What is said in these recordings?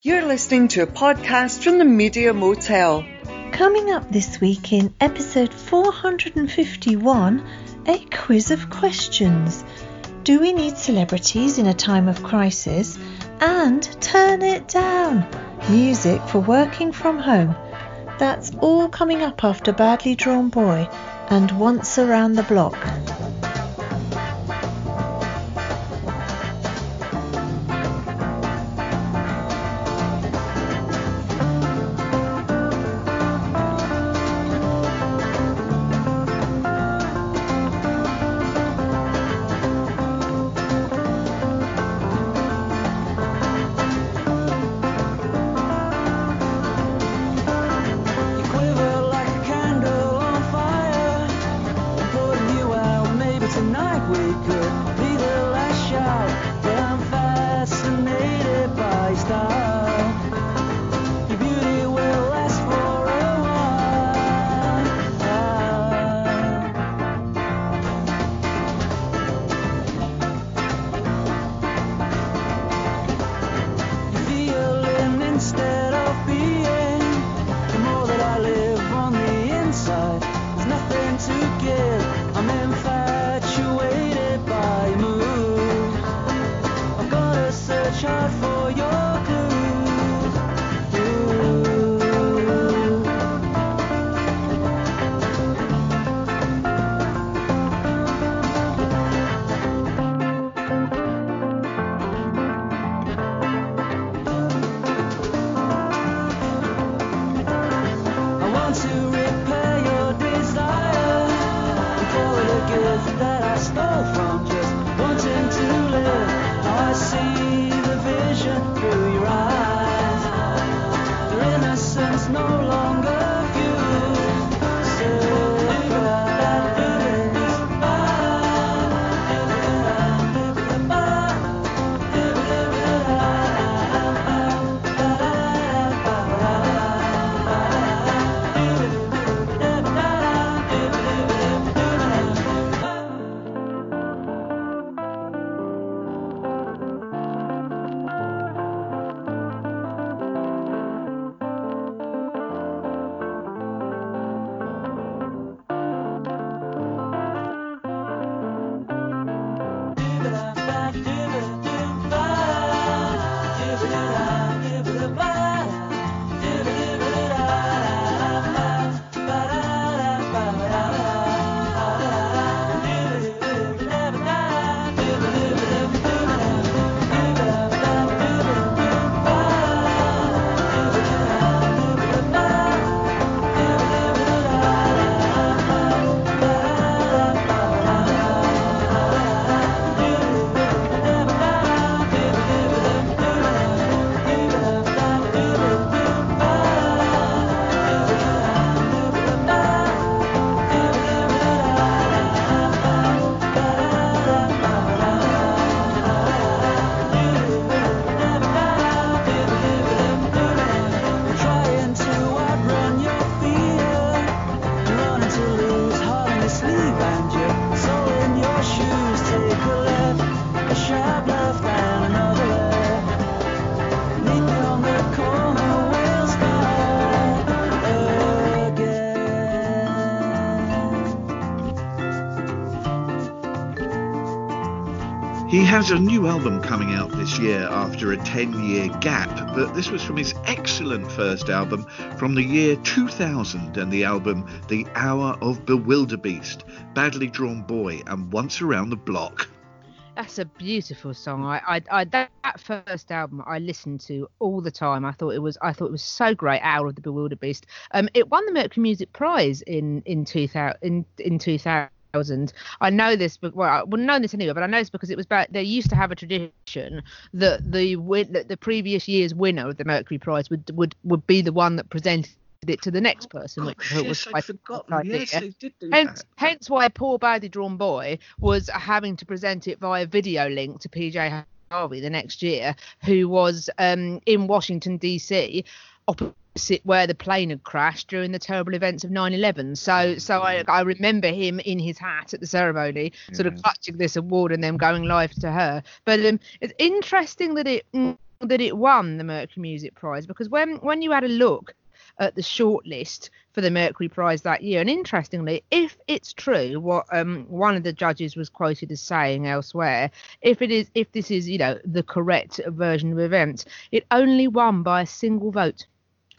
You're listening to a podcast from the Media Motel. Coming up this week in episode 451, a quiz of questions. Do we need celebrities in a time of crisis? And turn it down. Music for working from home. That's all coming up after Badly Drawn Boy and Once Around the Block. Has a new album coming out this year after a 10 year gap, but this was from his excellent first album from the year 2000 and the album The Hour of Bewilderbeast, Badly Drawn Boy, and Once Around the Block. That's a beautiful song. I, I, I that, first album I listened to all the time. I thought it was, I thought it was so great. Hour of the Bewilderbeast. Um, it won the Mercury Music Prize in in 2000 in in 2000. I know this, but well, I wouldn't know this anyway. But I know this because it was back. They used to have a tradition that the win, that the previous year's winner of the Mercury Prize would would would be the one that presented it to the next person. which I thought was I'd forgotten. Yes, they did do Hence, that. hence why poor badly drawn boy was having to present it via video link to PJ Harvey the next year, who was um, in Washington D.C. where the plane had crashed during the terrible events of 9/11. So, so I, I remember him in his hat at the ceremony, sort of clutching this award and then going live to her. But um, it's interesting that it. mm, that it won the Mercury Music Prize because when when you had a look at the shortlist for the Mercury Prize that year, and interestingly, if it's true what um, one of the judges was quoted as saying elsewhere, if it is if this is you know the correct version of events, it only won by a single vote.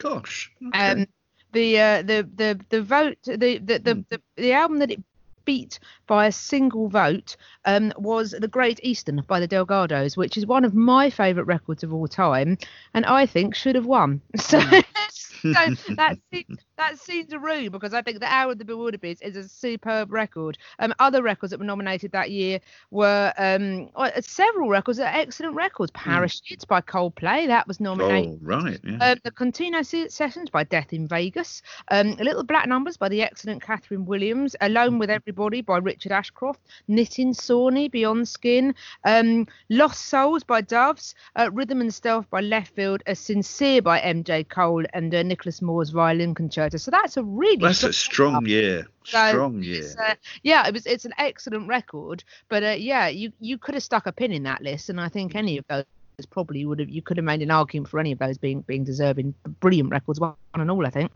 Gosh. okay. Um, the uh, the the the vote the the, the, Hmm. the the album that it beat by a single vote um, was The Great Eastern by the Delgados, which is one of my favourite records of all time, and I think should have won. So. so that seems, that seems a rude because I think the Hour of the Bewilderbeast is a superb record. Um, other records that were nominated that year were um, uh, several records that are excellent records. Parachutes by Coldplay that was nominated. oh, right. Yeah. Um, the Contino Sessions by Death in Vegas. Um, Little Black Numbers by the excellent Kathryn Williams. Alone with Everybody by Richard Ashcroft. Nitin Sawhney, Beyond Skin. Um, Lost Souls by Doves. Uh, Rhythm and Stealth by Leftfield. A Sincere by MJ Cole. And uh, Nicholas Maw's Violin Concerto. So that's a really That's a strong year. So Strong year. uh, yeah, it was. It's an excellent record, but uh, yeah, you you could have stuck a pin in that list, and I think any of those probably would have. You could have made an argument for any of those being being deserving. Brilliant records, one and all, I think.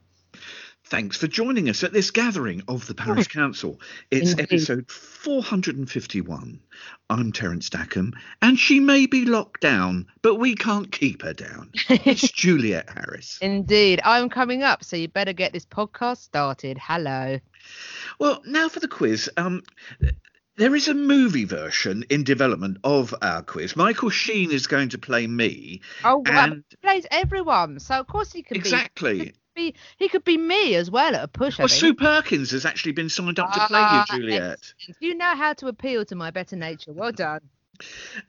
Thanks for joining us at this gathering of the Parish Counsel. It's Indeed. episode 451. I'm Terence Dackombe, and she may be locked down, but we can't keep her down. It's Juliet Harris. Indeed, I'm coming up, so you better get this podcast started. Hello. Well, now for the quiz. Um, there is a movie version in development of our quiz. Michael Sheen is going to play me. Oh, well, And- he plays everyone, so of course he can Exactly. be. He could be me as well at a push. Well. Sue Perkins has actually been signed up to play Ah, you, Juliet. excellent. You know how to appeal to my better nature. Well done.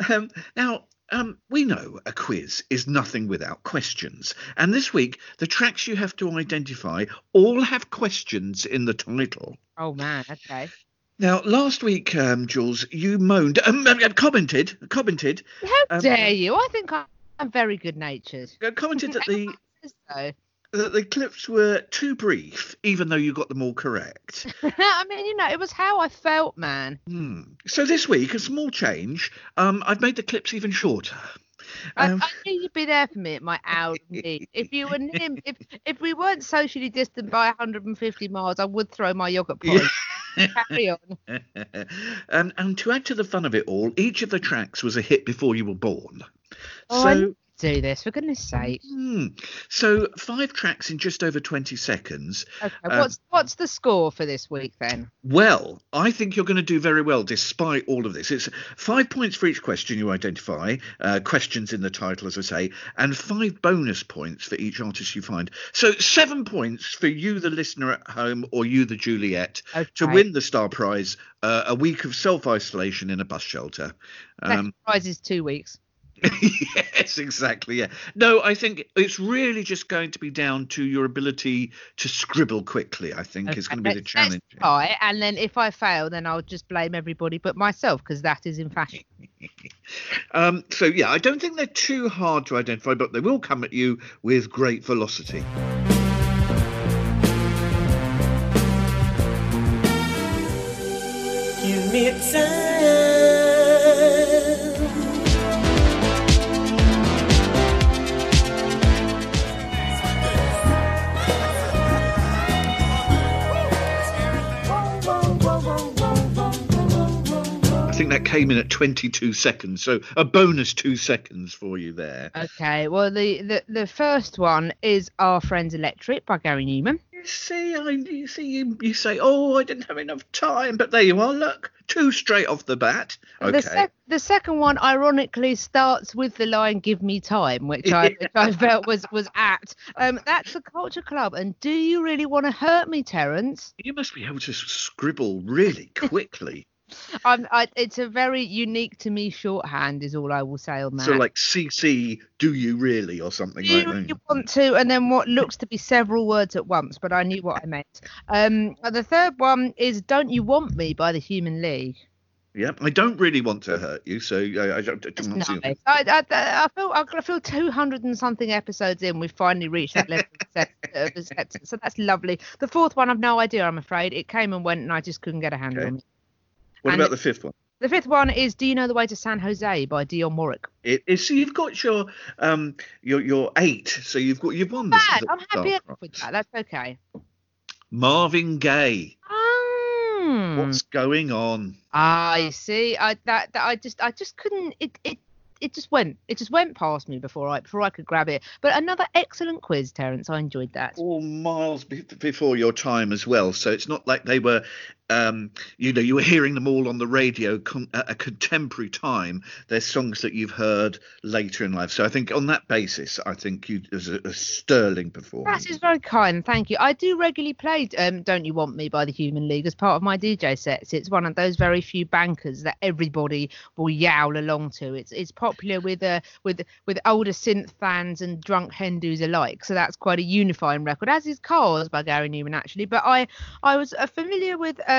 Um, now, um, we know a quiz is nothing without questions. And this week, the tracks you have to identify all have questions in the title. Oh man. Okay. Now, last week, um, Jules, you moaned, um, um, commented, commented, How Um, dare you? I think I'm, very good natured. commented that the So, that the clips were too brief, even though you got them all correct. I mean, you know, it was how I felt, man. Hmm. So this week, a small change. Um, I've made the clips even shorter. I, Um, I knew you'd be there for me at my hour need. If you were near, if if we weren't socially distant by 150 miles, I would throw my yogurt pot. Carry on. and, and to add to the fun of it all, each of the tracks was a hit before you were born. Oh, so, do this for goodness sake. hmm, so five tracks in just over 20 seconds. Okay, Um, what's what's the score for this week then? Well, I think you're going to do very well despite all of this. It's five points for each question you identify, uh, questions in the title, as I say, and five bonus points for each artist you find. So seven points for you, the listener at home, or you, the Juliet, to win the Star Prize, uh, a week of self isolation in a bus shelter. Um, prize is two weeks. yes, exactly. Yeah. No, I think it's really just going to be down to your ability to scribble quickly. I think is going to be the let's- let's challenge. try, and then if I fail, then I'll just blame everybody but myself because that is in fashion. Um, so yeah, I don't think they're too hard to identify, but they will come at you with great velocity. Give me time. Came in at 22 seconds, so a bonus two seconds for you there. Okay, well the, the the first one is Our Friends Electric by Gary Numan. You see, I you see you, you say, oh, I didn't have enough time, but there you are. Look, two straight off the bat. Okay. The, sec- the second one, ironically, starts with the line "Give me time," which I which I felt was was apt. Um, that's the Culture Club, and do you really want to hurt me, Terence? You must be able to scribble really quickly. I'm, I, it's a very unique to me shorthand, is all I will say on that. so like CC, do you really, or something do you like really that. want to, and then what looks to be several words at once, but I knew what I meant. Um, the third one is "Don't You Want Me" by the Human League. Yep, I don't really want to hurt you, so I, I don't, I don't want to. nice. I, I, I feel I feel 200 and something episodes in, we've finally reached that level of of acceptance. So that's lovely. The fourth one, I've no idea. I'm afraid it came and went, and I just couldn't get a handle Okay. on it. What and about the fifth one? The fifth one is Do You Know the Way to San Jose by Dionne Warwick. It is. So you've got your um your your eight. So you've got you've won this. I'm happy with that. That's okay. Marvin Gaye. Um, What's going on? I see. I that, that I just I just couldn't. It it it just went. It just went past me before I before I could grab it. But another excellent quiz, Terence. I enjoyed that. All miles be- before your time as well. So it's not like they were, um, you know, you were hearing them all on the radio con- at a contemporary time. They're songs that you've heard later in life. So I think on that basis, I think you was a, a sterling performance. That is very kind, thank you. I do regularly play um, "Don't You Want Me" by the Human League as part of my DJ sets. It's one of those very few bankers that everybody will yowl along to. It's it's popular with uh, with with older synth fans and drunk Hindus alike. So that's quite a unifying record, as is "Cars" by Gary Numan actually. But I I was uh, familiar with. Um,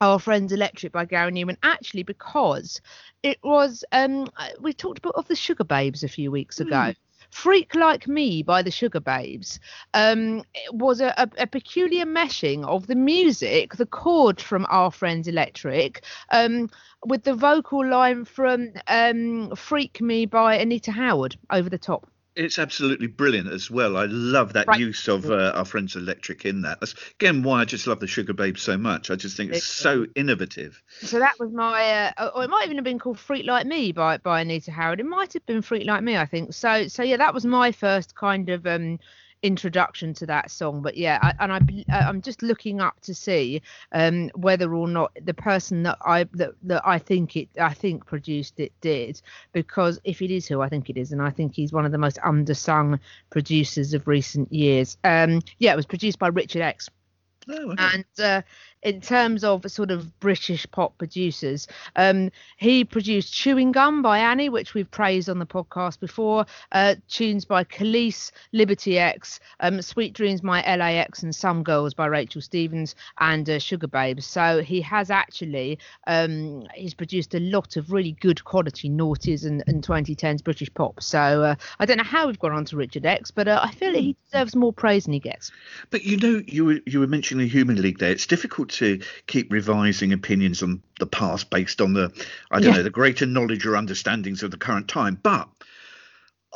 our friends electric by gary numan actually because it was um we talked about of the sugababes a few weeks ago Freak Like Me by the Sugababes um, was a, a, a peculiar meshing of the music, the chord from Our Friends Electric, um, with the vocal line from um, Freak Me by Adina Howard over the top. It's absolutely brilliant as well. I love that Right. use of uh, our friends Electric in that. That's again why I just love the Sugababe so much. I just think it's so innovative. So that was my, uh, or it might even have been called Freak Like Me by by Adina Howard. It might have been Freak Like Me, I think. So so yeah, that was my first kind of um introduction to that song. But yeah, I, and I uh, I'm just looking up to see um whether or not the person that I that, that I think it I think produced it did because if it is who I think it is, and I think he's one of the most undersung producers of recent years. Um yeah, it was produced by Richard X. Oh, okay. And uh, in terms of sort of British pop producers, um, he produced Chewing Gum by Annie, which we've praised on the podcast before, uh, tunes by Kelis, Liberty X, um, Sweet Dreams by LAX, and Some Girls by Rachel Stevens, and uh, Sugababes. So he has actually um, he's produced a lot of really good quality noughties and, and 2010s British pop. So uh, I don't know how we've gone on to Richard X, but uh, I feel that he deserves more praise than he gets. But you know, you were you were mentioning the Human League there. It's difficult to keep revising opinions on the past based on the I don't Yeah. know the greater knowledge or understandings of the current time. But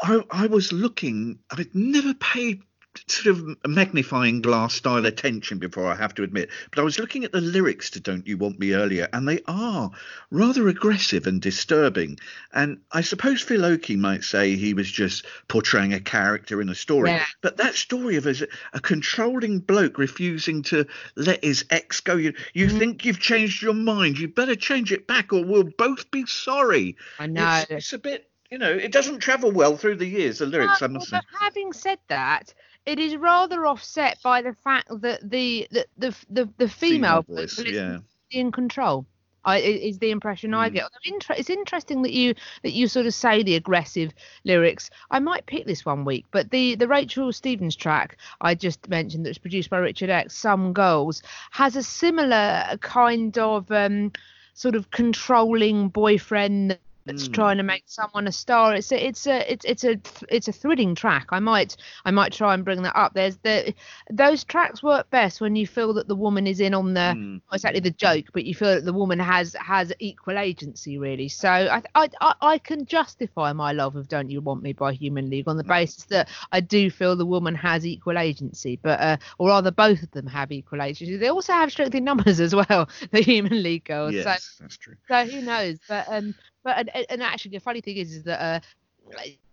I, I was looking. I'd never paid sort of magnifying glass style attention before I have to admit but I was looking at the lyrics to Don't You Want Me earlier and they are rather aggressive and disturbing and I suppose Phil Oakey might say he was just portraying a character in a story Yeah. but that story of a, a controlling bloke refusing to let his ex go you, you Mm-hmm. think you've changed your mind you better change it back or we'll both be sorry I know. it's, it's a bit you know it doesn't travel well through the years the lyrics I must say but having said that, it is rather offset by the fact that the the the the, the female, voice is yeah in control. I, i- is the impression I Mm. get. It's interesting that you that you sort of say the aggressive lyrics. I might pick this one week, but the the Rachel Stevens track I just mentioned that was produced by Richard X, "Some Girls," has a similar kind of um, sort of controlling boyfriend that's Mm. trying to make someone a star. It's a it's a it's it's a it's a thrilling track. I might I might try and bring that up. There's the those tracks work best when you feel that the woman is in on the Mm. not exactly the joke, but you feel that the woman has has equal agency really. So I I I, can justify my love of "Don't You Want Me" by Human League on the basis that I do feel the woman has equal agency, but uh, or rather both of them have equal agency. They also have strength in numbers as well. The Human League girls. So yes that's true so who knows? But um, but and, and actually the funny thing is, is that uh,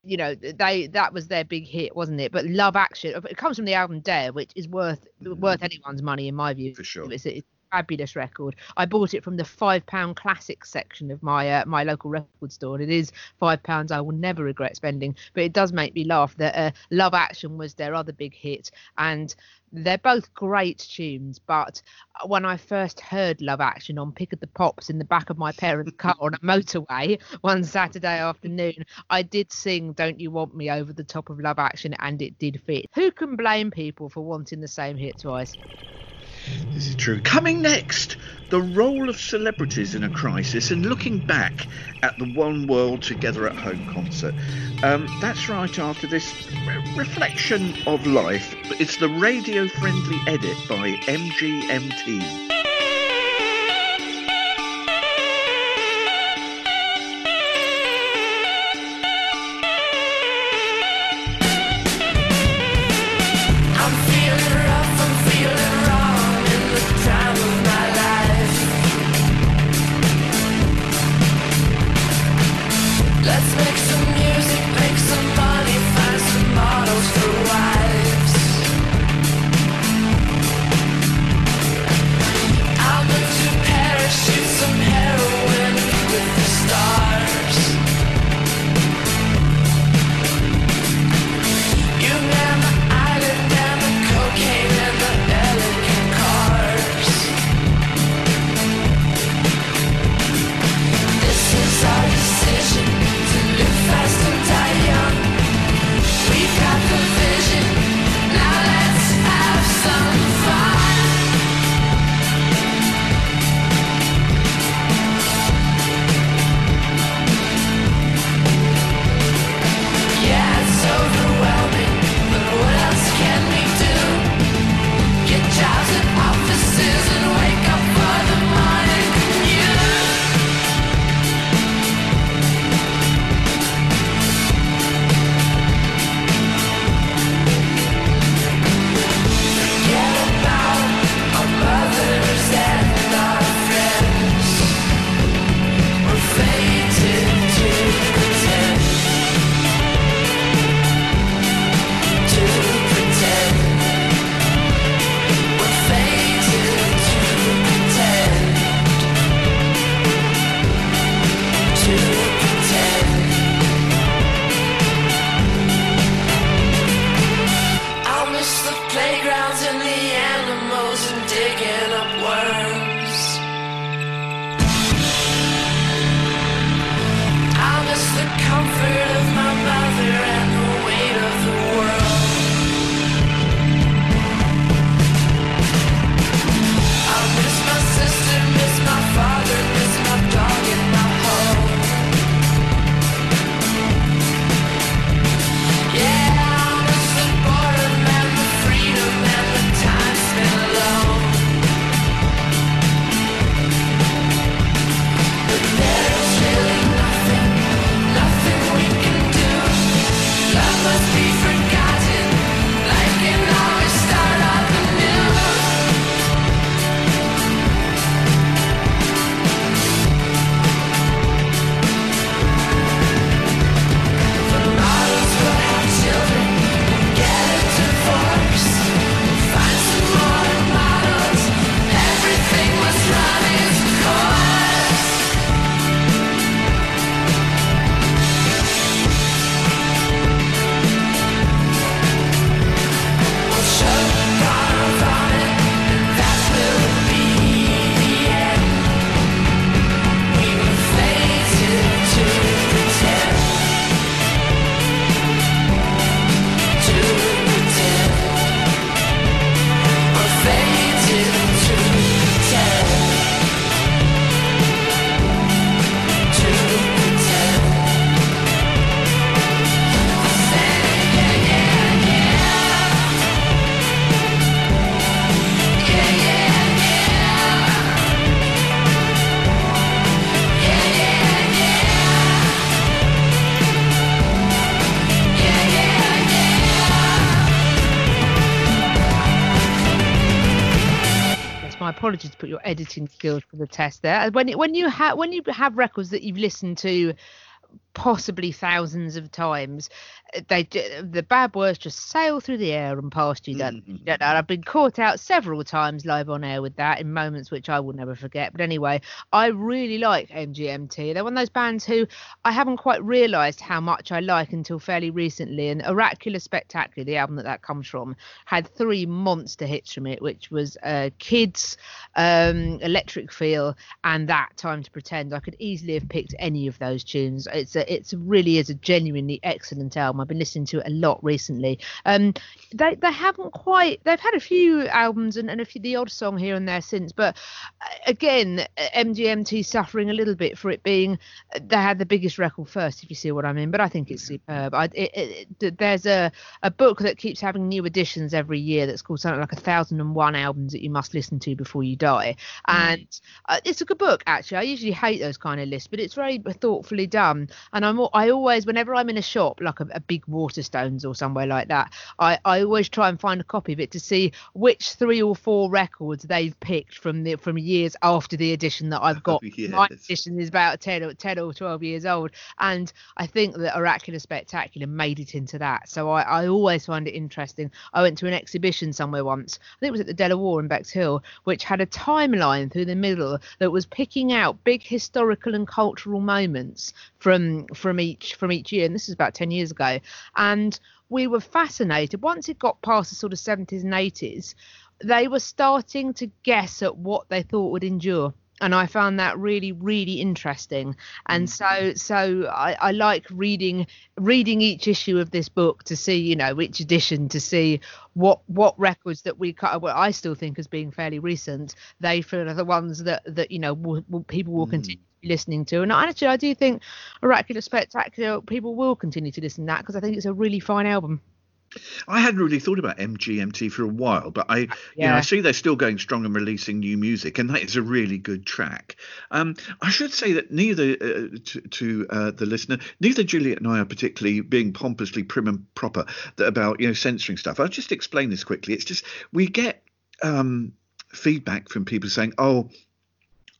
you know they that was their big hit, wasn't it? But Love Action, it comes from the album Dare, which is worth worth anyone's money in my view. for sure It's it's fabulous record. I bought it from the five pound classics section of my uh, my local record store. And it is five pounds I will never regret spending. But it does make me laugh that uh, Love Action was their other big hit, and they're both great tunes. But when I first heard Love Action on Pick of the Pops in the back of my parents' car on a motorway one Saturday afternoon, I did sing "Don't You Want Me" over the top of Love Action, and it did fit. Who can blame people for wanting the same hit twice? This is true. Coming next, the role of celebrities in a crisis and looking back at the One World Together at Home concert. Um, that's right after this re- reflection of life. It's the radio friendly edit by MGMT. Apologies to put your editing skills to the test there. Uh, when when you have when you have records that you've listened to possibly thousands of times they the bad words just sail through the air and past you don't, you don't I've been caught out several times live on air with that in moments which I will never forget. But anyway, I really like MGMT. They're one of those bands who I haven't quite realised how much I like until fairly recently. And Oracular Spectacular, the album that that comes from, had three monster hits from it, which was uh, Kids, um, Electric Feel, and That Time to Pretend. I could easily have picked any of those tunes. It's a, it's really is a genuinely excellent album. I've been listening to it a lot recently. Um, they they haven't quite. They've had a few albums and, and a few the odd song here and there since, but uh, again, MGMT suffering a little bit for it being they had the biggest record first, if you see what I mean. But I think it's superb. I, it, it, there's a a book that keeps having new editions every year that's called something like a thousand and one albums that you must listen to before you die, and uh, it's a good book actually. I usually hate those kind of lists, but it's very thoughtfully done. And I'm I always whenever I'm in a shop like a, a big Waterstones or somewhere like that, I, I always try and find a copy of it to see which three or four records they've picked from the from years after the edition that I've got. Yes. My edition is about 10 or 10 or 12 years old, and I think that Oracular Spectacular made it into that. So I, I always find it interesting. I went to an exhibition somewhere once, I think it was at the De La Warr in Bexhill, which had a timeline through the middle that was picking out big historical and cultural moments from from each from each year. And this is about 10 years ago and we were fascinated once it got past the sort of 70s and 80s they were starting to guess at what they thought would endure and I found that really, really interesting. And mm. so, so I, I like reading reading each issue of this book to see, you know, which edition to see what what records that we cut. What I still think as being fairly recent, they feel are the ones that that you know will, will, people will mm. continue to be listening to. And actually, I do think Oracular Spectacular people will continue to listen to that because I think it's a really fine album. I hadn't really thought about MGMT for a while, but I, you know, Yeah. I see they're still going strong and releasing new music, and that is a really good track. Um, I should say that neither uh, to, to uh, the listener, neither Juliet and I are particularly being pompously prim and proper about you know censoring stuff. I'll just explain this quickly. It's just we get um, feedback from people saying, "Oh."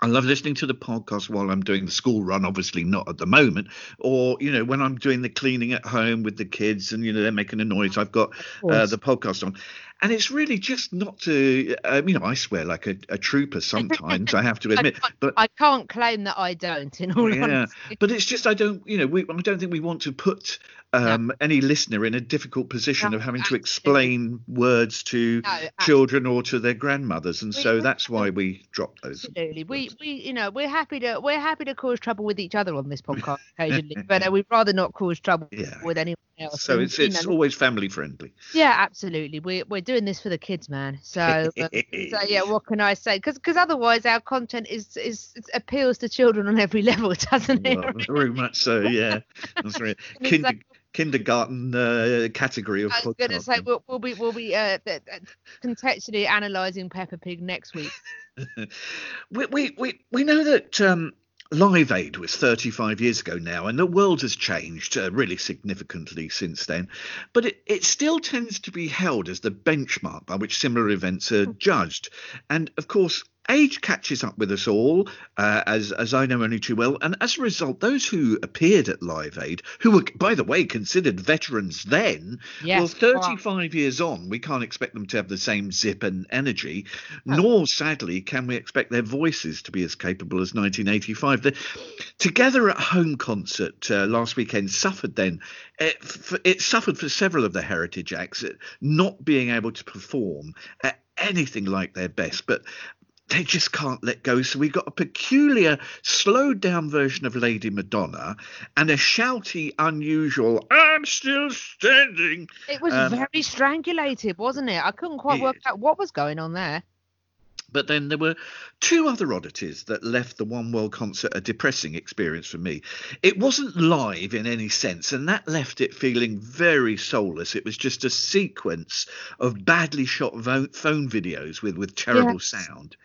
I love listening to the podcast while I'm doing the school run, obviously not at the moment, or you know when I'm doing the cleaning at home with the kids and you know they're making a noise. I've got uh, the podcast on, and it's really just not to. Um, you know, I swear like a, a trooper sometimes. I have to admit, but I can't claim that I don't. In all yeah, honesty. but it's just I don't. You know, we, I don't think we want to put um, any listener in a difficult position No, of having to explain words to No, children or to their grandmothers, and We- so that's why we drop those. Absolutely. We we you know we're happy to we're happy to cause trouble with each other on this podcast occasionally, but uh, we'd rather not cause trouble Yeah. with anyone else. So And, it's it's know, always family friendly. yeah, absolutely. We're we're doing this for the kids, man. So uh, so yeah, what can I say? Because because otherwise our content is is appeals to children on every level, doesn't it? Very much so. Yeah, that's right. Kinder, kindergarten uh, category of I was going to say we'll, we'll be we'll be uh, contextually analysing Peppa Pig next week. we, we, we, we know that um, Live Aid was 35 years ago now, and the world has changed uh, really significantly since then. But it, it still tends to be held as the benchmark by which similar events are judged. And of course, age catches up with us all, uh, as as I know only too well. And as a result, those who appeared at Live Aid, who were, by the way, considered veterans then, Yes, well, wow. 35 years on, we can't expect them to have the same zip and energy, nor, sadly, can we expect their voices to be as capable as 1985. The Together at Home concert uh, last weekend suffered then. It, f- it suffered for several of the heritage acts uh, not being able to perform at anything like their best, but they just can't let go. So we got a peculiar, slowed down version of Lady Madonna and a shouty, unusual, I'm still standing. It was Um, very strangulated, wasn't it? I couldn't quite work out what was going on there. But then there were two other oddities that left the One World concert a depressing experience for me. It wasn't live in any sense, and that left it feeling very soulless. It was just a sequence of badly shot vo- phone videos with, with terrible Yes. sound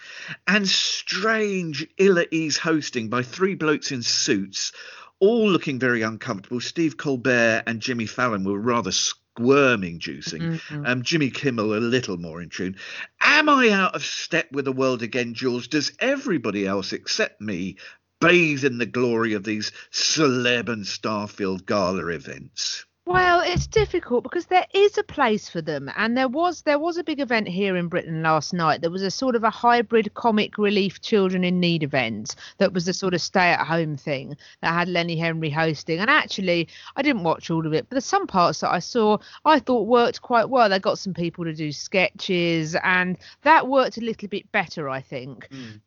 and strange, ill at ease hosting by three blokes in suits, all looking very uncomfortable. Steve Colbert and Jimmy Fallon were rather squirm inducing. Mhm. Um, Jimmy Kimmel a little more in tune. Am I out of step with the world again, Jules? Does everybody else except me bathe in the glory of these celeb and star-filled gala events? Well, it's difficult because there is a place for them, and there was there was a big event here in Britain last night. There was a sort of a hybrid comic relief children in need event that was a sort of stay at home thing that had Lenny Henry hosting. And actually, I didn't watch all of it, but there's some parts that I saw I thought worked quite well. They got some people to do sketches, and that worked a little bit better, I think. Hmm.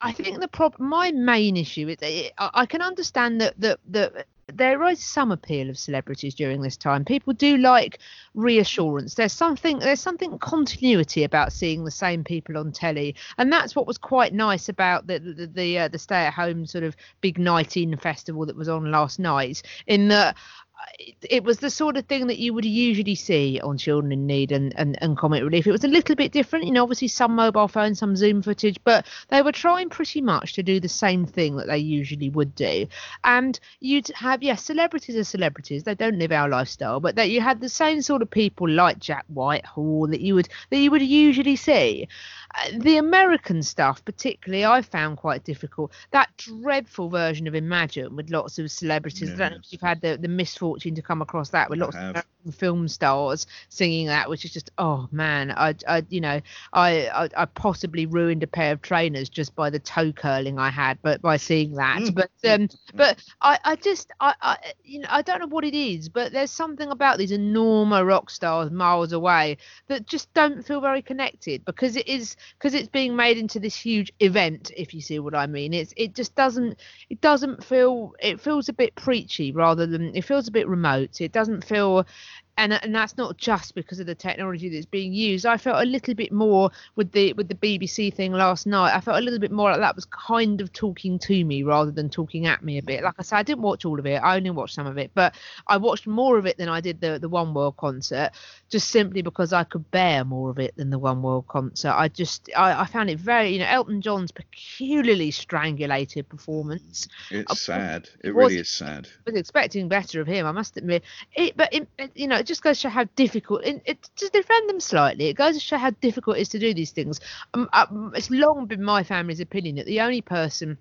I think the problem, my main issue is, I I can understand that that that there is some appeal of celebrities during this time. People do like reassurance. There's something there's something continuity about seeing the same people on telly, and that's what was quite nice about the the the, uh, the stay at home sort of big night in festival that was on last night. In that it, was the sort of thing that you would usually see on Children in Need and, and, and Comic Relief. It was a little bit different, you know, obviously some mobile phones, some Zoom footage, but they were trying pretty much to do the same thing that they usually would do. And you'd have, yes, celebrities are celebrities. They don't live our lifestyle, but that you had the same sort of people like Jack Whitehall that you would that you would usually see. Uh, the American stuff, particularly, I found quite difficult. That dreadful version of Imagine with lots of celebrities. I don't know if you've had the, the misfortune to come across that with lots of. American film stars singing that, which is just oh man, I, I you know, I, I I possibly ruined a pair of trainers just by the toe curling I had, but by seeing that. but um, but I I just I, I you know I don't know what it is, but there's something about these enormous rock stars miles away that just don't feel very connected because it is because it's being made into this huge event if you see what i mean. It's it just doesn't it doesn't feel it feels a bit preachy rather than it feels a bit remote. It doesn't feel and and that's not just because of the technology that's being used i felt a little bit more with the with the bbc thing last night i felt a little bit more like that was kind of talking to me rather than talking at me a bit like i said i didn't watch all of it i only watched some of it but i watched more of it than i did the the one world concert just simply because i could bear more of it than the one world concert i just i, I found it very you know elton john's peculiarly strangulated performance It's um, sad. It was- really is sad. I was expecting better of him, I must admit. It, but it, it- you know, it just goes to show how difficult. It, it to defend them slightly. It goes to show how difficult it is to do these things. Um, um, it's long been my family's opinion that the only person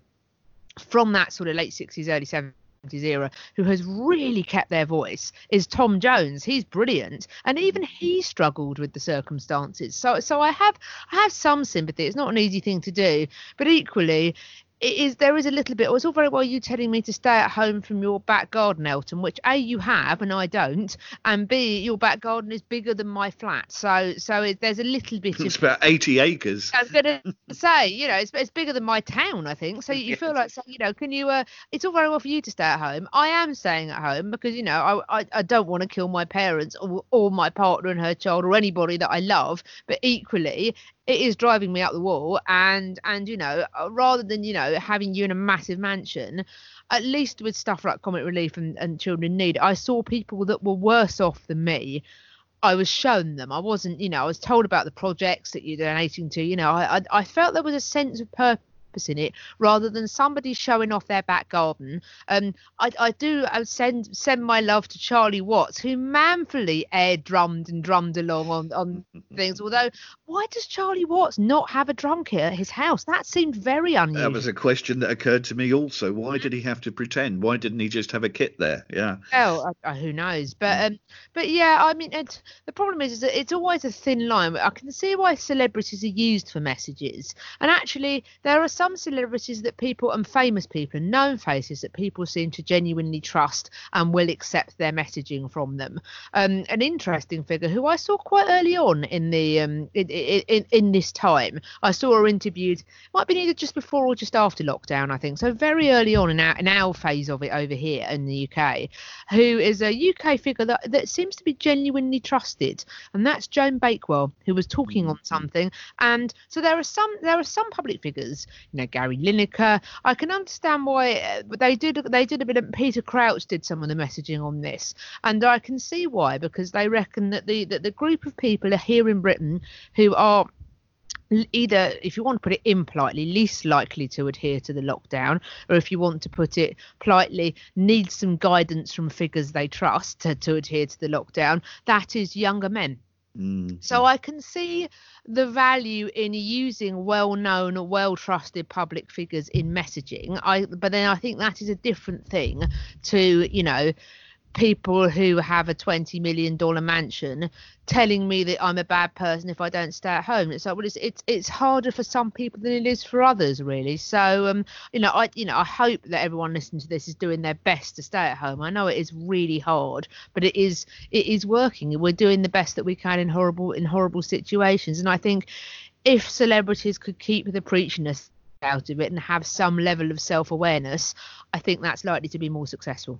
from that sort of late sixties, early seventies era who has really kept their voice is Tom Jones. He's brilliant, and even he struggled with the circumstances. So, so I have I have some sympathy. It's not an easy thing to do, but equally. It is there is a little bit. Well, it's all very well you telling me to stay at home from your back garden, Elton, which a you have and I don't, and b your back garden is bigger than my flat. So so it, there's a little bit It's of about 80 acres. I was gonna say, you know, it's, it's bigger than my town, I think. So you feel like, saying, you know, can you? Uh, it's all very well for you to stay at home. I am staying at home because you know I I, I don't want to kill my parents or, or my partner and her child or anybody that I love. But equally, it is driving me up the wall. And and you know, uh, rather than you know having you in a massive mansion, at least with stuff like Comic Relief and, and Children in Need, I saw people that were worse off than me. I was shown them. I wasn't, you know, I was told about the projects that you're donating to. You know, I I, I felt there was a sense of purpose in it rather than somebody showing off their back garden. Um, I, I do I send send my love to Charlie Watts, who manfully air drummed and drummed along on, on things. Although, why does Charlie Watts not have a drum kit at his house? That seemed very unusual. That was a question that occurred to me also. Why did he have to pretend? Why didn't he just have a kit there? Yeah. Well, uh, uh, who knows? But um, but yeah, I mean, it, the problem is, is that it's always a thin line. I can see why celebrities are used for messages, and actually, there are some celebrities that people and famous people and known faces that people seem to genuinely trust and will accept their messaging from them. Um, an interesting figure who I saw quite early on in the um in in, in, in this time, I saw her interviewed. Might be either just before or just after lockdown, I think. So very early on in our in our phase of it over here in the UK who is a UK figure that, that seems to be genuinely trusted, and that's Joan Bakewell, who was talking on something. And so there are some there are some public figures, you know, Gary Lineker. I can understand why uh, they did they did a bit of Peter Crouch did some of the messaging on this, and I can see why because they reckon that the that the group of people are here in Britain who are either if you want to put it impolitely least likely to adhere to the lockdown or if you want to put it politely need some guidance from figures they trust to, to adhere to the lockdown that is younger men Mm. so I can see the value in using well-known, well-trusted public figures in messaging. I but then I think that is a different thing to, you know, people who have a 20 million dollar mansion telling me that I'm a bad person if I don't stay at home. It's like well it's it's it's harder for some people than it is for others really. So um you know I you know I hope that everyone listening to this is doing their best to stay at home. I know it is really hard, but it is it is working. We're doing the best that we can in horrible in horrible situations and I think if celebrities could keep the preachiness out of it and have some level of self-awareness, I think that's likely to be more successful.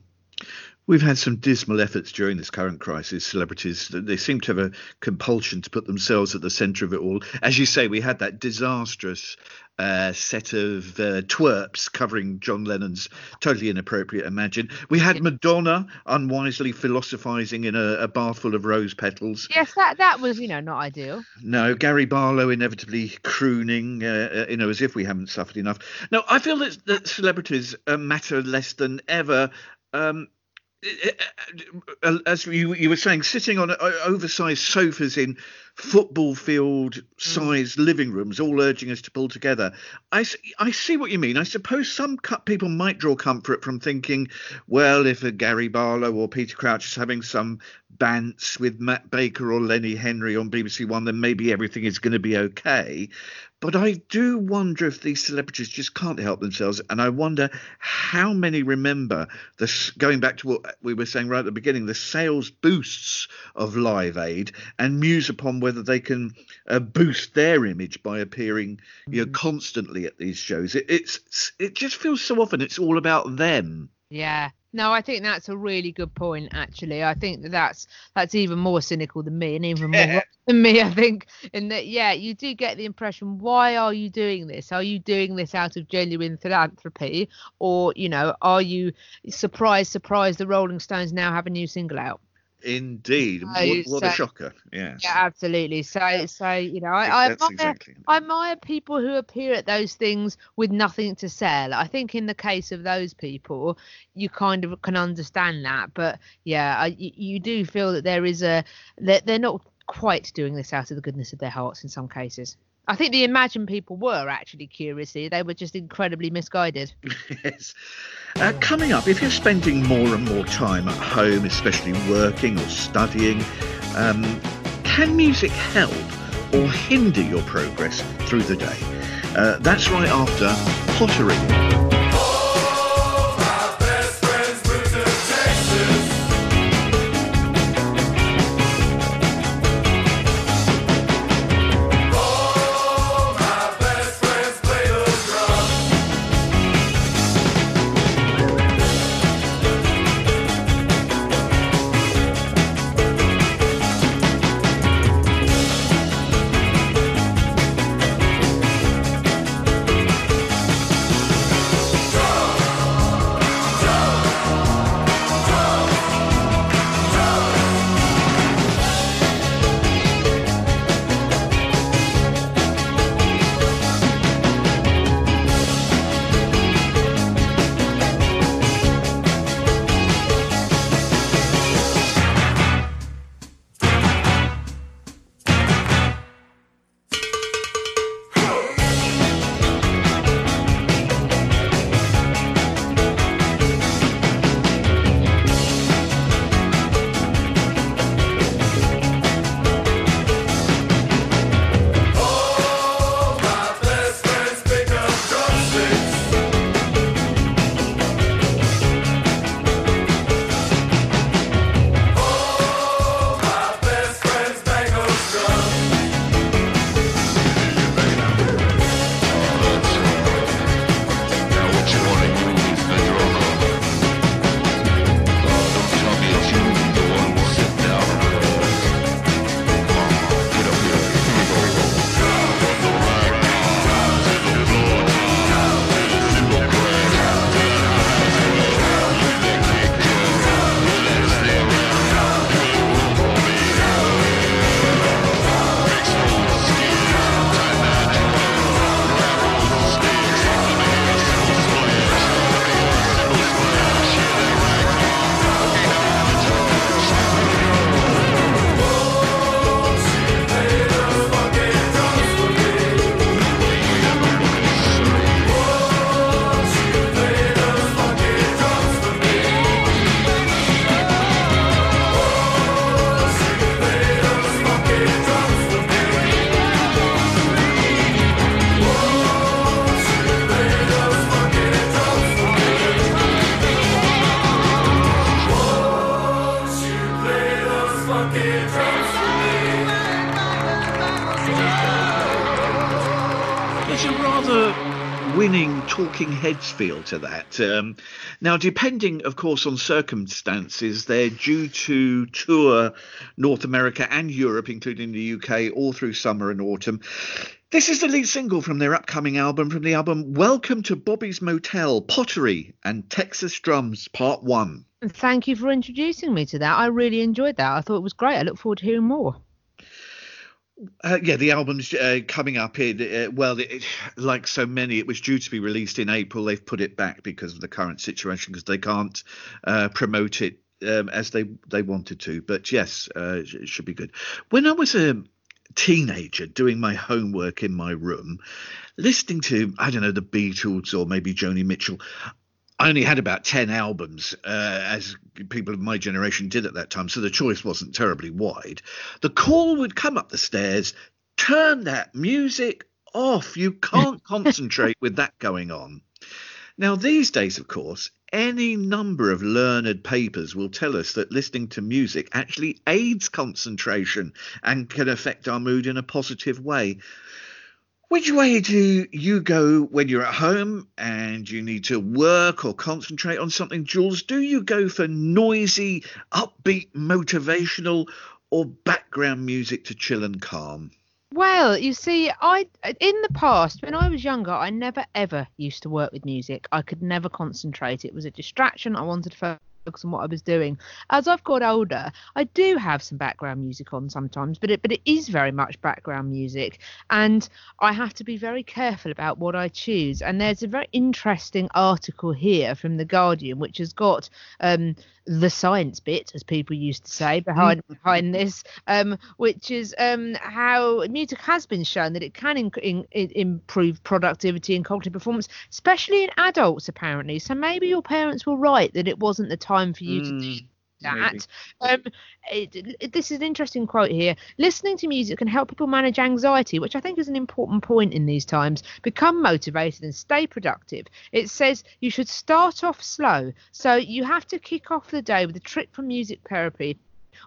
We've had some dismal efforts during this current crisis. Celebrities, they seem to have a compulsion to put themselves at the centre of it all. As you say, we had that disastrous uh, set of uh, twerps covering John Lennon's totally inappropriate Imagine. We had Madonna unwisely philosophising in a, a bath full of rose petals. Yes, that that was you know not ideal. No, Gary Barlow inevitably crooning, uh, uh, you know, as if we haven't suffered enough. No, I feel that, that celebrities uh, matter less than ever. Um, uh, as you, you were saying, sitting on uh, oversized sofas in football field sized living rooms, all urging us to pull together. I, I see what you mean. I suppose some people might draw comfort from thinking, well, if a Gary Barlow or Peter Crouch is having some bants with Matt Baker or Lenny Henry on BBC One, then maybe everything is going to be okay. But I do wonder if these celebrities just can't help themselves, and I wonder how many remember this. Going back to what we were saying right at the beginning, the sales boosts of Live Aid, and muse upon whether they can uh, boost their image by appearing, you know, constantly at these shows. It, it's it just feels so often it's all about them. Yeah. No, I think that's a really good point. Actually, I think that that's that's even more cynical than me, and even more than me. I think in that, yeah, you do get the impression. Why are you doing this? Are you doing this out of genuine philanthropy, or you know, are you surprise, surprise? The Rolling Stones now have a new single out. Indeed, So- what, what a shocker! Yes, Yeah, absolutely. So, so you know, I, I admire, exactly. I admire people who appear at those things with nothing to sell. I think in the case of those people, you kind of can understand that. But yeah, I, you, you do feel that there is a that they're not quite doing this out of the goodness of their hearts in some cases. I think the Imagine people were actually curiously, they were just incredibly misguided. Yes. Uh, coming up, if you're spending more and more time at home, especially working or studying, um, can music help or hinder your progress through the day? Uh, that's right after pottery. Talking heads feel to that. Um, now, depending, of course, on circumstances, they're due to tour North America and Europe, including the UK, all through summer and autumn. This is the lead single from their upcoming album, from the album Welcome to Bobby's Motel, Pottery and Texas Drums, Part 1. Thank you for introducing me to that. I really enjoyed that. I thought it was great. I look forward to hearing more. Uh, yeah, the album's uh, coming up uh, well, it, it- like so many, it was due to be released in April. They've put it back because of the current situation because they can't uh, promote it um, as they, they wanted to. But yes, uh, it should be good. When I was a teenager doing my homework in my room, listening to, I don't know, the Beatles or maybe Joni Mitchell, I only had about 10 albums, uh, as people of my generation did at that time, so the choice wasn't terribly wide. The call would come up the stairs turn that music off. You can't concentrate with that going on. Now, these days, of course, any number of learned papers will tell us that listening to music actually aids concentration and can affect our mood in a positive way. Which way do you go when you're at home and you need to work or concentrate on something, Jules? Do you go for noisy, upbeat, motivational, or background music to chill and calm? Well, you see, I in the past when I was younger, I never ever used to work with music. I could never concentrate. It was a distraction. I wanted to on what I was doing. As I've got older, I do have some background music on sometimes, but it but it is very much background music, and I have to be very careful about what I choose. And there's a very interesting article here from the Guardian, which has got um, the science bit, as people used to say, behind behind this, um, which is um, how music has been shown that it can in, in- improve productivity and cognitive performance, especially in adults, apparently. So maybe your parents were right that it wasn't the time for you to do that. Um, it, it- this is an interesting quote here. Listening to music can help people manage anxiety, which I think is an important point in these times. Become motivated and stay productive. It says you should start off slow. So you have to kick off the day with a trick from music therapy.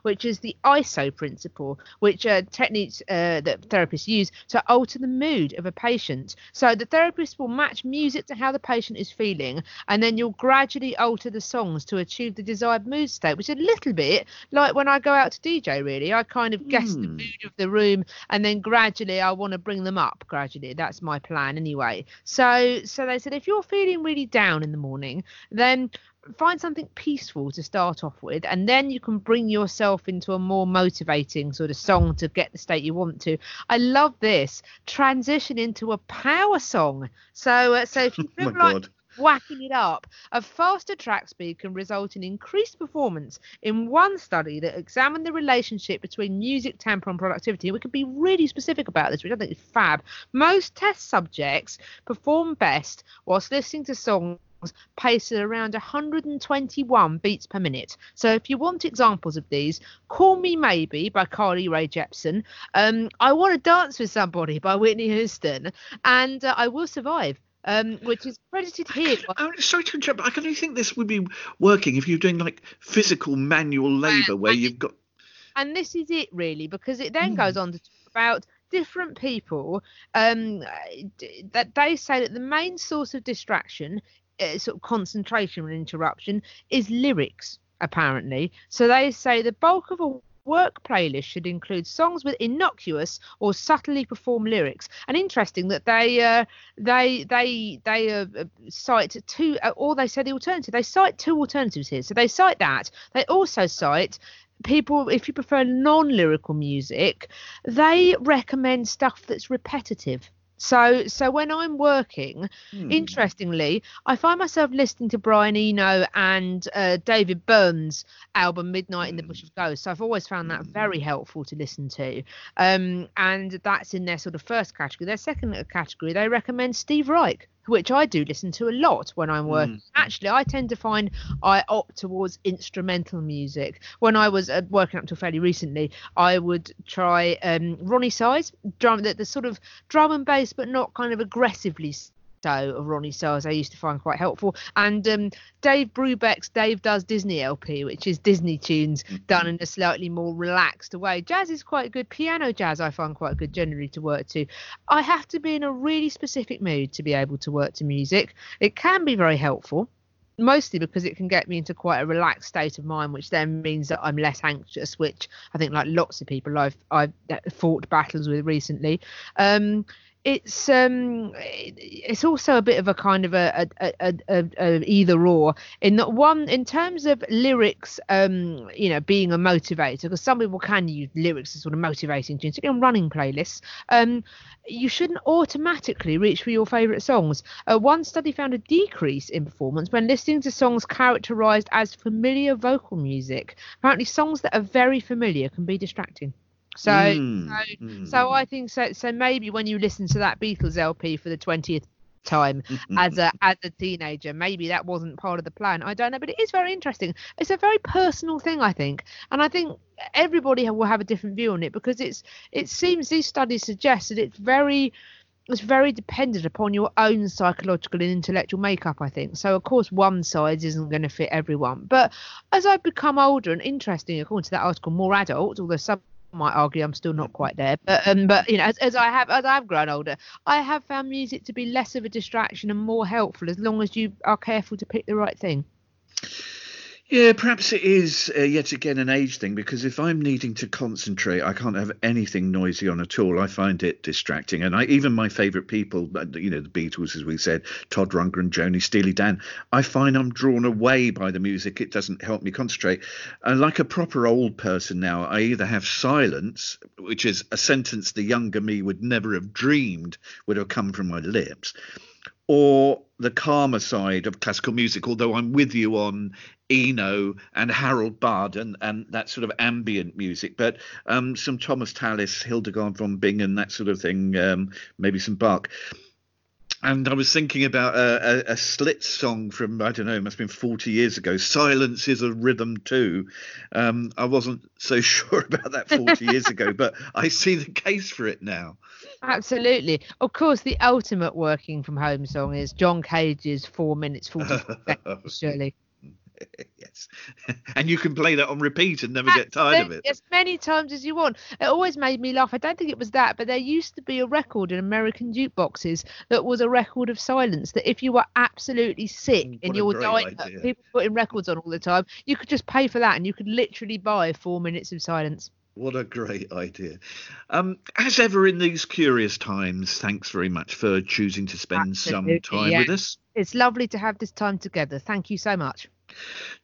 Which is the ISO principle, which uh, techniques uh, that therapists use to alter the mood of a patient. So the therapist will match music to how the patient is feeling, and then you'll gradually alter the songs to achieve the desired mood state, which is a little bit like when I go out to DJ, really. I kind of guess the Hmm. mood of the room, and then gradually I want to bring them up gradually. That's my plan anyway. So, so they said if you're feeling really down in the morning, then find something peaceful to start off with and then you can bring yourself into a more motivating sort of song to get the state you want to i love this transition into a power song so uh, so if you Oh feel like God. whacking it up. A faster track speed can result in increased performance. In one study that examined the relationship between music tempo and productivity, we could be really specific about this, which I think is fab. Most test subjects perform best whilst listening to songs paced at around 121 beats per minute. So if you want examples of these, Call Me Maybe by Carly Rae Jepsen, um, I Want to Dance with Somebody by Whitney Houston, and uh, I Will Survive. Um, which is credited here Oh, sorry to interrupt. but I can only think this would be working if you're doing like physical manual labour where and you've got. and this is it really because it then goes on to talk about different people um that they say that the main source of distraction uh, sort of concentration and interruption is lyrics apparently. So they say the bulk of a work playlist should include songs with innocuous or subtly performed lyrics. And interesting that they uh, they they they uh, uh, cite two uh, or they say the alternative they cite two alternatives here. So they cite that. They also cite people if you prefer non-lyrical music they recommend stuff that's repetitive so so when i'm working Hmm. interestingly i find myself listening to brian eno and uh, david byrne's album midnight in the bush of ghosts. So i've always found that very helpful to listen to. Um and that's in their sort of first category. Their second category they recommend steve reich which I do listen to a lot when I'm working. Actually, I tend to find I opt towards instrumental music. When I was uh, working up till fairly recently, I would try um, Roni Size, drum, the, the sort of drum and bass, but not kind of aggressively of Ronnie Stars I used to find quite helpful. And um, Dave Brubeck's Dave Digs Disney LP, which is Disney tunes done in a slightly more relaxed way. Jazz is quite good. Piano jazz I find quite good generally to work to. I have to be in a really specific mood to be able to work to music. It can be very helpful mostly because it can get me into quite a relaxed state of mind, which then means that I'm less anxious, which I think like lots of people I've I've fought battles with recently. Um, it's um it's also a bit of a kind of a, a, a, a, a either or in that one in terms of lyrics um you know being a motivator because some people can use lyrics as sort of motivating tunes on running playlists um you shouldn't automatically reach for your favorite songs. Uh, one study found a decrease in performance when listening to songs characterized as familiar vocal music. Apparently songs that are very familiar can be distracting so, Mm, so, mm. so I think so. So maybe when you listen to that Beatles LP for the twentieth time as a as a teenager, maybe that wasn't part of the plan. I don't know, but it is very interesting. It's a very personal thing, I think, and I think everybody will have a different view on it because it's it seems these studies suggest that it's very it's very dependent upon your own psychological and intellectual makeup, I think. So, of course, one size isn't going to fit everyone. But as I become older and interesting, according to that article, more adult, although some might argue I'm still not quite there, but um, but you know, as, as I have as I've grown older, I have found music to be less of a distraction and more helpful as long as you are careful to pick the right thing. Yeah, perhaps it is uh, yet again an age thing because if I'm needing to concentrate, I can't have anything noisy on at all. I find it distracting, and I even my favourite people, uh, you know, the Beatles, as we said, Todd Rundgren, Joni, Steely Dan. I find I'm drawn away by the music. It doesn't help me concentrate. And like a proper old person now, I either have silence, which is a sentence the younger me would never have dreamed would have come from my lips, or the calmer side of classical music, although I'm with you on Eno and Harold Budd and, and that sort of ambient music, but um, some Thomas Tallis, Hildegard von Bingen, that sort of thing, um, maybe some Bach. And I was thinking about a, a, a Slits song from, I don't know, it must have been 40 years ago. Silence is a rhythm too. Um, I wasn't so sure about that 40 years ago, but I see the case for it now. Absolutely. Of course, the ultimate working from home song is John Cage's Four Minutes Forty Seconds. Surely. yes. And you can play that on repeat and never get tired of it. As many times as you want. It always made me laugh. I don't think it was that, but there used to be a record in American jukeboxes that was a record of silence. That if you were absolutely sick Mm, and what you were dying, idea. people putting records on all the time, you could just pay for that and you could literally buy four minutes of silence. What a great idea. Um, as ever in these curious times, thanks very much for choosing to spend some time yeah. with us. It's lovely to have this time together. Thank you so much.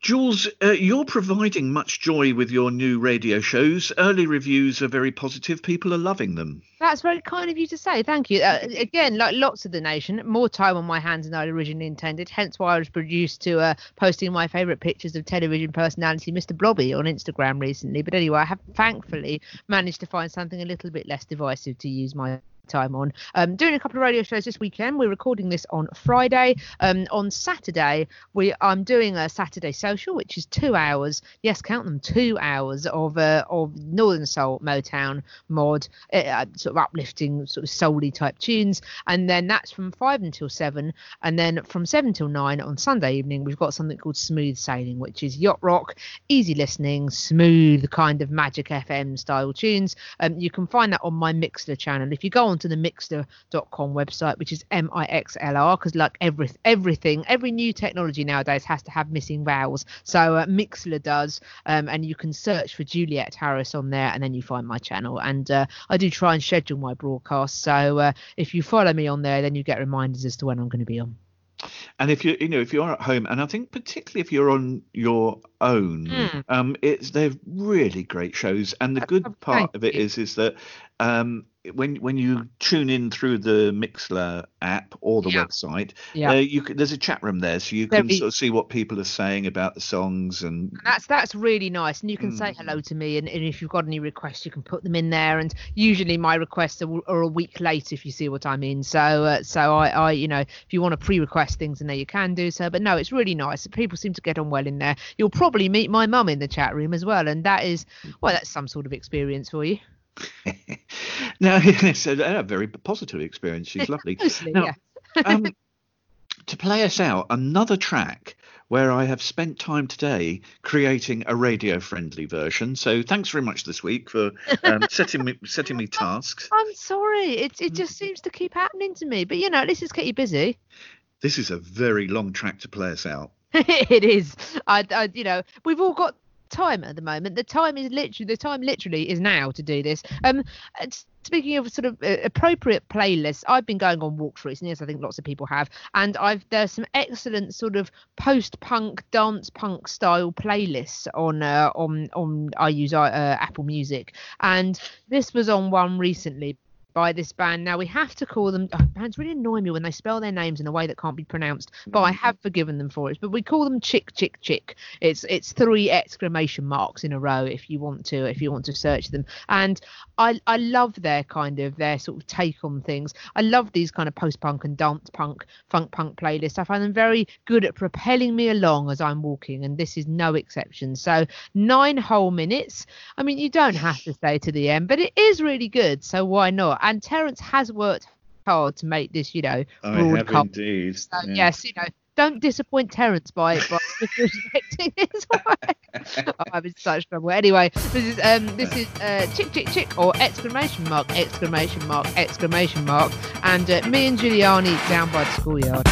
Jules, uh, you're providing much joy with your new radio shows. Early reviews are very positive. People are loving them. That's very kind of you to say. Thank you. Uh, again, like lots of the nation, more time on my hands than I'd originally intended. Hence why I was produced to uh, posting my favourite pictures of television personality Mr. Blobby on Instagram recently. But anyway, I have thankfully managed to find something a little bit less divisive to use my time on. Um, doing a couple of radio shows this weekend. We're recording this on Friday. Um, on Saturday, we I'm doing a Saturday social, which is two hours. Yes, count them, two hours of uh, of Northern Soul, Motown, mod, uh, sort of uplifting, sort of soul type tunes. And then that's from five until seven. And then from seven till nine on Sunday evening, we've got something called Smooth Sailing, which is yacht rock, easy listening, smooth kind of Magic FM style tunes. Um, you can find that on my Mixlr channel. If you go onto the Mixlr.com website, which is M I X L R, because like every everything, every new technology nowadays has to have missing vowels. So uh, Mixler does, um, and you can search for Juliet Harris on there, and then you find my channel. And uh, I do try and schedule my broadcasts. So uh, if you follow me on there, then you get reminders as to when I'm going to be on. And if you you know if you're at home, and I think particularly if you're on your own, Mm. um, it's they're really great shows. And the good part of it is is is that um, when when you tune in through the Mixlr app or the Yeah. website, Yeah. uh, you can, there's a chat room there, so you can sort of see what people are saying about the songs and And that's that's really nice and you can say Mm. hello to me and, and if you've got any requests you can put them in there and usually my requests are, are a week late if you see what i mean so uh, so I, I you know if you want to pre-request things in there you can do so but no it's really nice people seem to get on well in there you'll probably meet my mum in the chat room as well and that is well that's some sort of experience for you no, it's a, a very positive experience. She's lovely. Mostly, Now, yeah um, to play us out another track where I have spent time today creating a radio friendly version. So thanks very much this week for um, setting me setting me tasks. I'm sorry. It it just seems to keep happening to me. But you know, at least it's kept you busy. This is a very long track to play us out. it is. I, I, you know, we've all got time at the moment. The time is literally the time literally is now to do this. Um, speaking of sort of uh, appropriate playlists, I've been going on walks recently, as I think lots of people have, and I've there's some excellent sort of post-punk, dance punk style playlists on uh, on on I use uh, Apple Music, and this was on one recently by this band. Now we have to call them. Oh, bands really annoy me when they spell their names in a way that can't be pronounced, but I mm. have forgiven them for it. But we call them Chick Chick Chick. It's it's three exclamation marks in a row if you want to if you want to search them. And I I love their kind of their sort of take on things. I love these kind of post punk and dance punk, funk punk playlists. I find them very good at propelling me along as I'm walking, and this is no exception. So nine whole minutes. I mean, you don't have to stay to the end, but it is really good. So why not? And Terence has worked hard to make this, you know, I have broadcast. indeed. So, yeah. yes, you know, don't disappoint Terence by by disrespecting his wife. oh, I'm in such trouble. Anyway, this is um this is uh chick chick chick or exclamation mark exclamation mark exclamation mark and uh, me and Giuliani down by the schoolyard.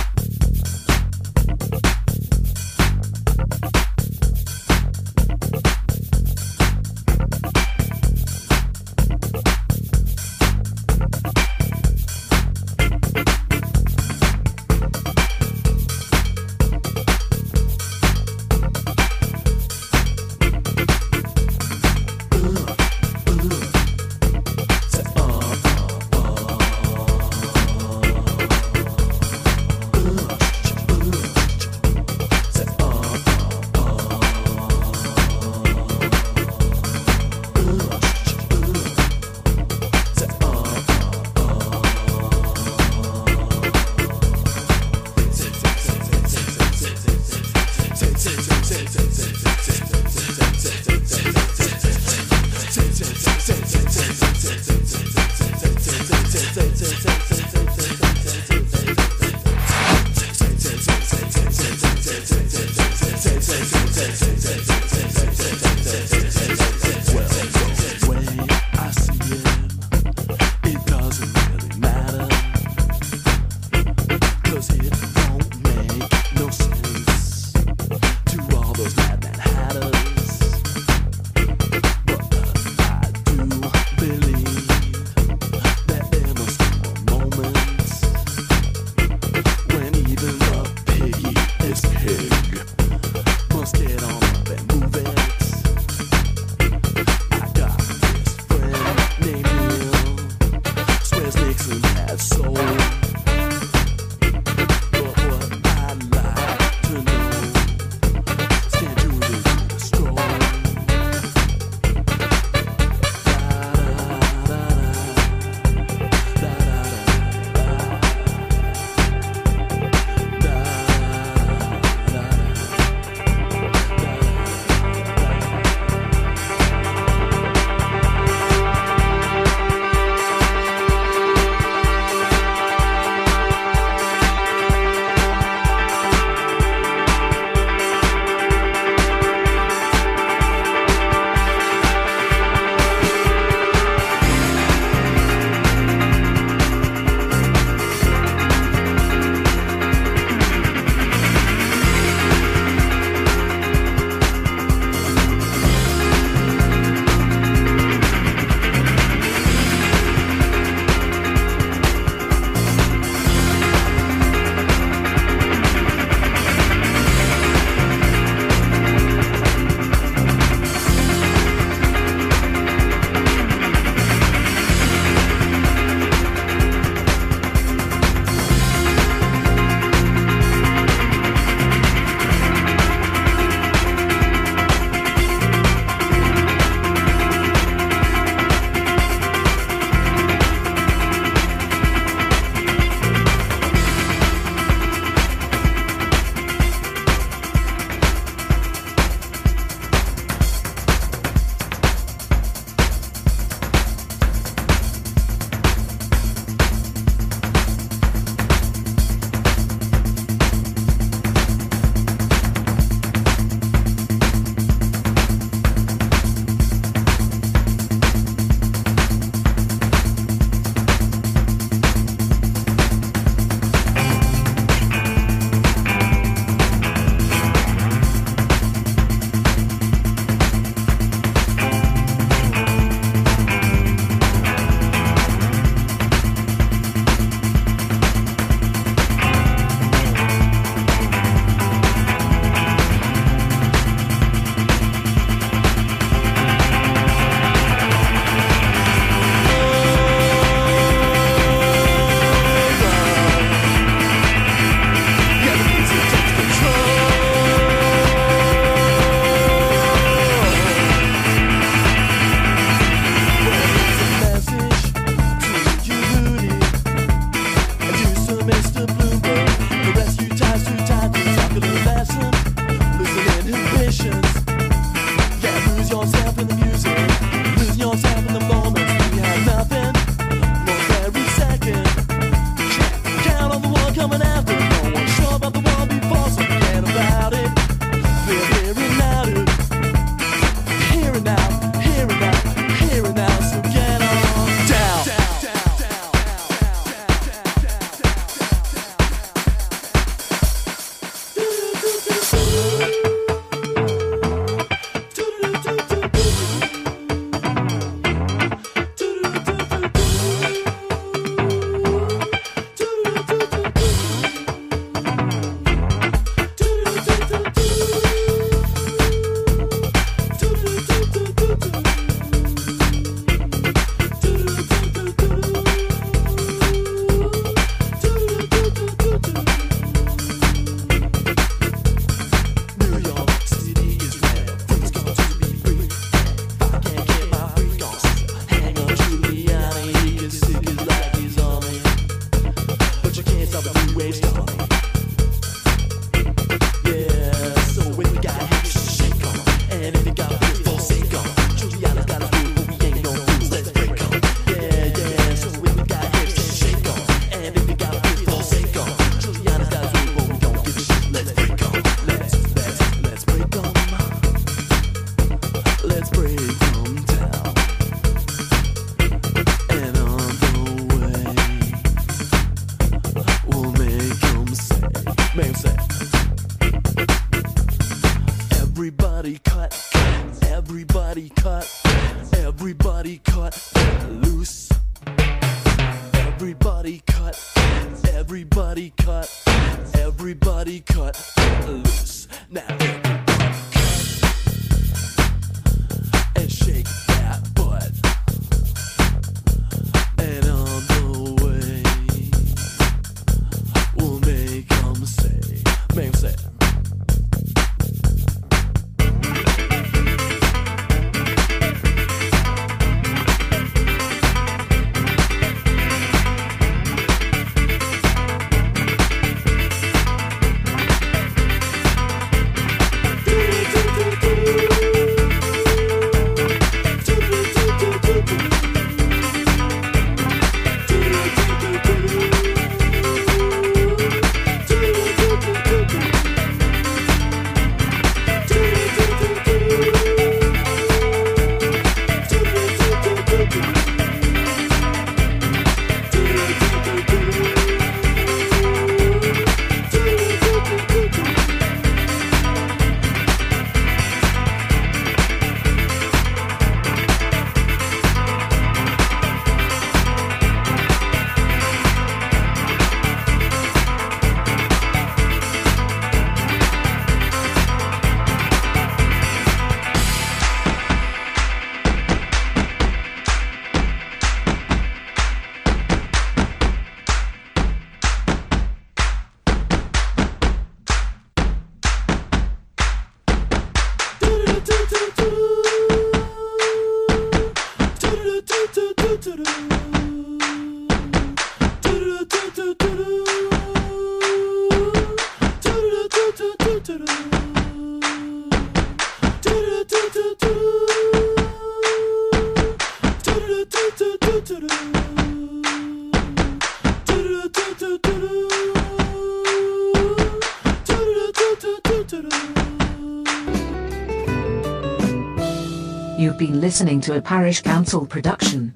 to a Parish Counsel production.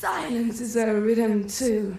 Silence is a rhythm too.